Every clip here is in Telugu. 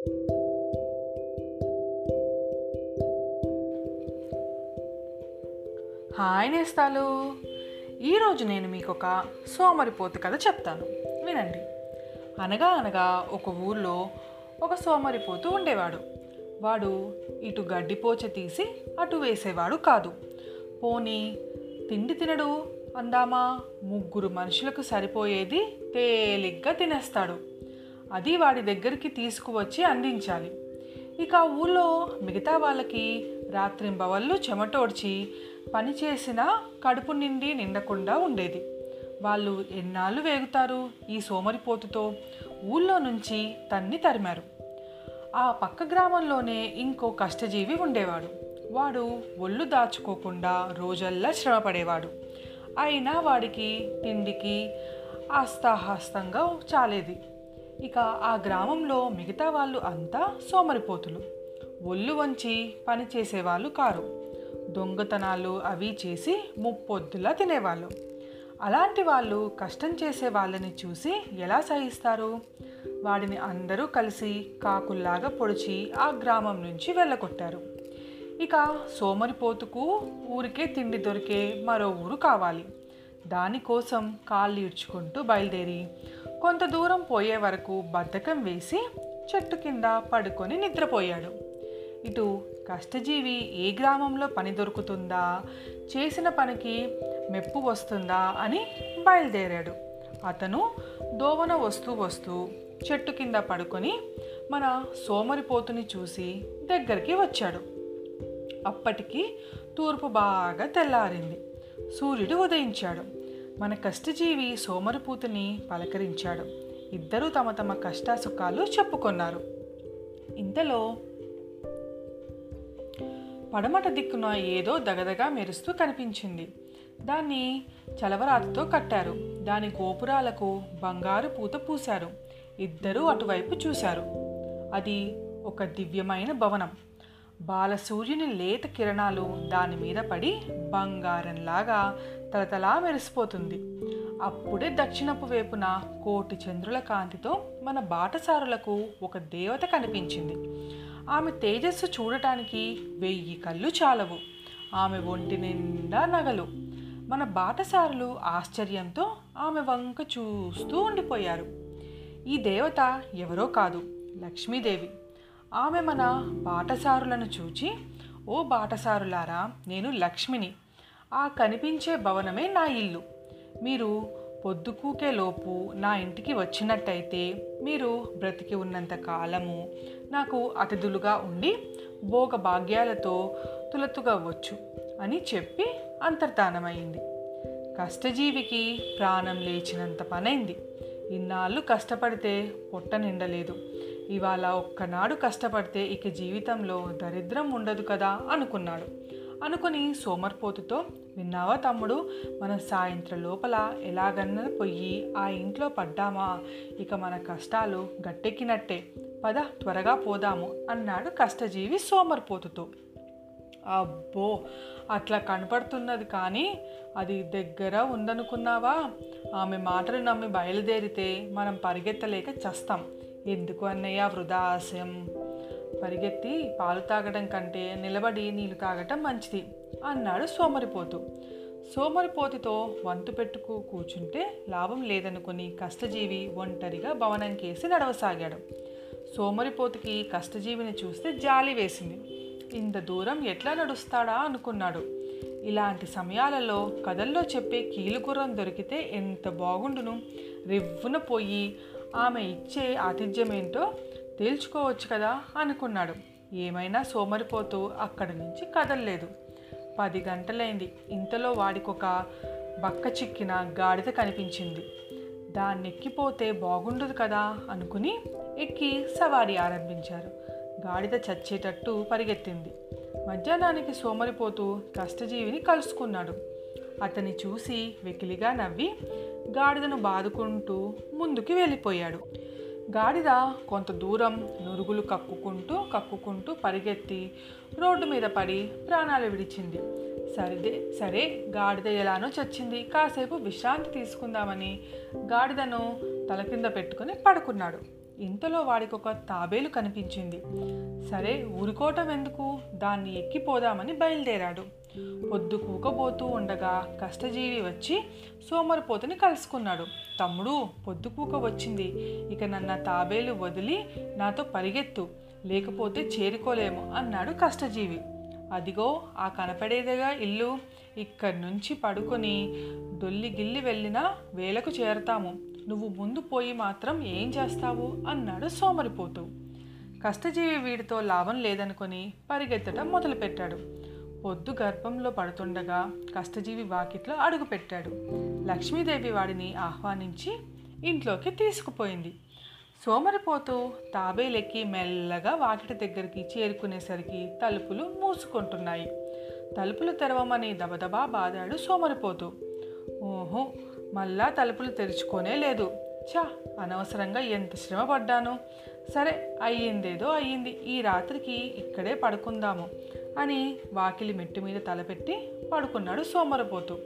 హాయ్ నేస్తాలు. ఈరోజు నేను మీకు ఒక సోమరిపోతు కథ చెప్తాను. వినండి. అనగా అనగా ఒక ఊర్లో ఒక సోమరిపోతు ఉండేవాడు. వాడు ఇటు గడ్డిపోచ తీసి అటు వేసేవాడు కాదు. పోనీ తిండి తినడు అందామా? ముగ్గురు మనుషులకు సరిపోయేది తేలిగ్గా తినేస్తాడు. అది వాడి దగ్గరికి తీసుకువచ్చి అందించాలి. ఇక ఆ ఊళ్ళో మిగతా వాళ్ళకి రాత్రింబవళ్ళు చెమటోడ్చి పని చేసినా కడుపు నిండి నిండకుండా ఉండేది. వాళ్ళు ఎన్నాళ్ళు వేగుతారు ఈ సోమరిపోతుతో? ఊళ్ళో నుంచి తన్ని తరిమారు. ఆ పక్క గ్రామంలోనే ఇంకో కష్టజీవి ఉండేవాడు. వాడు ఒళ్ళు దాచుకోకుండా రోజల్లా శ్రమపడేవాడు. అయినా వాడికి తిండికి ఆస్తాహాస్తంగా చాలేది. ఇక ఆ గ్రామంలో మిగతా వాళ్ళు అంతా సోమరిపోతులు. ఒళ్ళు వంచి పనిచేసేవాళ్ళు కారు. దొంగతనాలు అవి చేసి ముప్పొద్దులా తినేవాళ్ళు. అలాంటి వాళ్ళు కష్టం చేసే వాళ్ళని చూసి ఎలా సహిస్తారు వాడిని అందరూ కలిసి కాకుల్లాగా పొడిచి ఆ గ్రామం నుంచి వెళ్ళగొట్టారు. ఇక సోమరిపోతుకు ఊరికే తిండి దొరికే మరో ఊరు కావాలి. దానికోసం కాళ్ళు ఈడ్చుకుంటూ బయలుదేరి కొంత దూరం పోయే వరకు బద్ధకం వేసి చెట్టు కింద పడుకొని నిద్రపోయాడు. ఇటు కష్టజీవి ఏ గ్రామంలో పని దొరుకుతుందా? చేసిన పనికి మెప్పు వస్తుందా? అని బయలుదేరాడు. అతను దోవన వస్తూ వస్తూ చెట్టు కింద పడుకొని మన సోమరిపోతుని చూసి దగ్గరికి వచ్చాడు. అప్పటికి తూర్పు బాగా తెల్లారింది. సూర్యుడు ఉదయించాడు. మన కష్టజీవి సోమరిపూతుని పలకరించాడు. ఇద్దరూ తమ తమ కష్టాసుఖాలు చెప్పుకున్నారు. ఇంతలో పడమట దిక్కున ఏదో దగదగా మెరుస్తూ కనిపించింది. దాన్ని చలవరాతితో కట్టారు. దాని గోపురాలకు బంగారు పూత పూశారు. ఇద్దరూ అటువైపు చూశారు. అది ఒక దివ్యమైన భవనం. బాలసూర్యుని లేత కిరణాలు దాని మీద పడి బంగారంలాగా తలతలా మెరిసిపోతుంది. అప్పుడే దక్షిణపు వైపున కోటి చంద్రుల కాంతితో మన బాటసారులకు ఒక దేవత కనిపించింది. ఆమె తేజస్సు చూడటానికి వెయ్యి కళ్ళు చాలవు. ఆమె ఒంటి నిండా నగలు. మన బాటసారులు ఆశ్చర్యంతో ఆమె వంక చూస్తూ ఉండిపోయారు. ఈ దేవత ఎవరో కాదు లక్ష్మీదేవి. ఆమె మన బాటసారులను చూచి ఓ బాటసారులారా నేను లక్ష్మిని. ఆ కనిపించే భవనమే నా ఇల్లు. మీరు పొద్దుకూకే లోపు నా ఇంటికి వచ్చినట్టయితే మీరు బ్రతికి ఉన్నంత కాలము నాకు అతిథులుగా ఉండి భోగ భాగ్యాలతో తులతుగవచ్చు అని చెప్పి అంతర్ధానమైంది కష్టజీవికి ప్రాణం లేచినంత పనైంది. ఇన్నాళ్ళు కష్టపడితే పొట్ట నిండలేదు. ఇవాళ ఒక్కనాడు కష్టపడితే ఇక జీవితంలో దరిద్రం ఉండదు కదా అనుకున్నాడు. అనుకుని సోమర్పోతుతో విన్నావా తమ్ముడు మన సాయంత్రం లోపల ఎలాగన్నా పొయ్యి ఆ ఇంట్లో పడ్డామా? ఇక మన కష్టాలు గట్టెక్కినట్టే. పద త్వరగా పోదాము అన్నాడు కష్టజీవి సోమర్పోతుతో. అబ్బో అట్లా కనపడుతున్నది కానీ అది దగ్గర ఉందనుకున్నావా? ఆమె మాటలు నమ్మి బయలుదేరితే మనం పరిగెత్తలేక చస్తాం. ఎందుకు అన్నయ్య వృధా ఆశయం పరిగెత్తి పాలు తాగడం కంటే నిలబడి నీళ్ళు తాగటం మంచిది అన్నాడు సోమరిపోతు. సోమరిపోతితో వంతు పెట్టుకు కూర్చుంటే లాభం లేదనుకుని కష్టజీవి ఒంటరిగా భవనం కేసి నడవసాగాడు. సోమరిపోతుకి కష్టజీవిని చూస్తే జాలి వేసింది. ఇంత దూరం ఎట్లా నడుస్తాడా అనుకున్నాడు. ఇలాంటి సమయాలలో కథల్లో చెప్పే కీలుగుర్రం దొరికితే ఎంత బాగుండును? రివ్వున పోయి ఆమె ఇచ్చే ఆతిథ్యమేంటో తేల్చుకోవచ్చు కదా అనుకున్నాడు. ఏమైనా సోమరిపోతూ అక్కడి నుంచి కదలలేదు. పది గంటలైంది. ఇంతలో వాడికొక బక్క చిక్కిన గాడిద కనిపించింది. దాన్ని ఎక్కిపోతే బాగుండదు కదా అనుకుని ఎక్కి సవారీ ఆరంభించారు. గాడిద చచ్చేటట్టు పరిగెత్తింది. మధ్యాహ్నానికి సోమరిపోతూ కష్టజీవిని కలుసుకున్నాడు. అతన్ని చూసి వెకిలిగా నవ్వి గాడిదను బాదుకుంటూ ముందుకు వెళ్ళిపోయాడు. గాడిద కొంత దూరం నురుగులు కక్కుకుంటూ కక్కుకుంటూ పరిగెత్తి రోడ్డు మీద పడి ప్రాణాలు విడిచింది. సరిదే సరే గాడిద ఎలానో చచ్చింది. కాసేపు విశ్రాంతి తీసుకుందామని గాడిదను తల కింద పెట్టుకుని పడుకున్నాడు. ఇంతలో వాడికి ఒక తాబేలు కనిపించింది. సరే ఊరుకోవటం ఎందుకు? దాన్ని ఎక్కిపోదామని బయలుదేరాడు. పొద్దు కూకబోతూ ఉండగా కష్టజీవి వచ్చి సోమరిపోతుని కలుసుకున్నాడు. తమ్ముడు పొద్దు కూక వచ్చింది. ఇక నన్న తాబేలు వదిలి నాతో పరిగెత్తు. లేకపోతే చేరుకోలేము అన్నాడు కష్టజీవి. అదిగో ఆ కనపడేదిగా ఇల్లు. ఇక్కడి నుంచి పడుకొని దొల్లిగిల్లి వెళ్ళినా వేలకు చేరతాము. నువ్వు ముందు పోయి మాత్రం ఏం చేస్తావు అన్నాడు సోమరిపోతూ. కష్టజీవి వీడితో లాభం లేదనుకొని పరిగెత్తడం మొదలుపెట్టాడు. పొద్దు గర్భంలో పడుతుండగా కష్టజీవి వాకిట్లో అడుగుపెట్టాడు. లక్ష్మీదేవి వాడిని ఆహ్వానించి ఇంట్లోకి తీసుకుపోయింది. సోమరిపోతూ తాబేలెక్కి మెల్లగా వాకిటి దగ్గరికి చేరుకునేసరికి తలుపులు మూసుకుంటున్నాయి. తలుపులు తెరవమని దబదబా బాదాడు సోమరిపోతూ. ఓహో మళ్ళా తలుపులు తెరుచుకోనే లేదు. చా అనవసరంగా ఎంత శ్రమ పడ్డాను. సరే అయ్యిందేదో అయ్యింది. ఈ రాత్రికి ఇక్కడే పడుకుందాము అని వాకిలి మెట్టు మీద తలపెట్టి పడుకున్నాడు సోమరపోతు.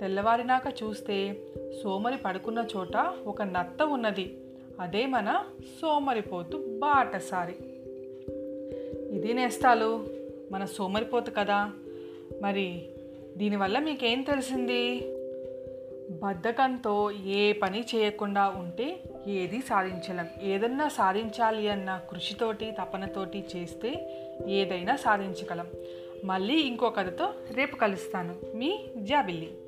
తెల్లవారినాక చూస్తే సోమరి పడుకున్న చోట ఒక నత్త ఉన్నది. అదే మన సోమరిపోతు బాటసారి. ఇది నేస్తాలు. మన సోమరిపోతు కదా. మరి దీనివల్ల మీకేం తెలిసింది? బద్ధకంతో ఏ పని చేయకుండా ఉంటే ఏది సాధించలేం. ఏదన్నా సాధించాలి అన్న కృషితోటి తపనతోటి చేస్తే ఏదైనా సాధించగలం. మళ్ళీ ఇంకో కథతో రేపు కలుస్తాను. మీ జాబిల్లి.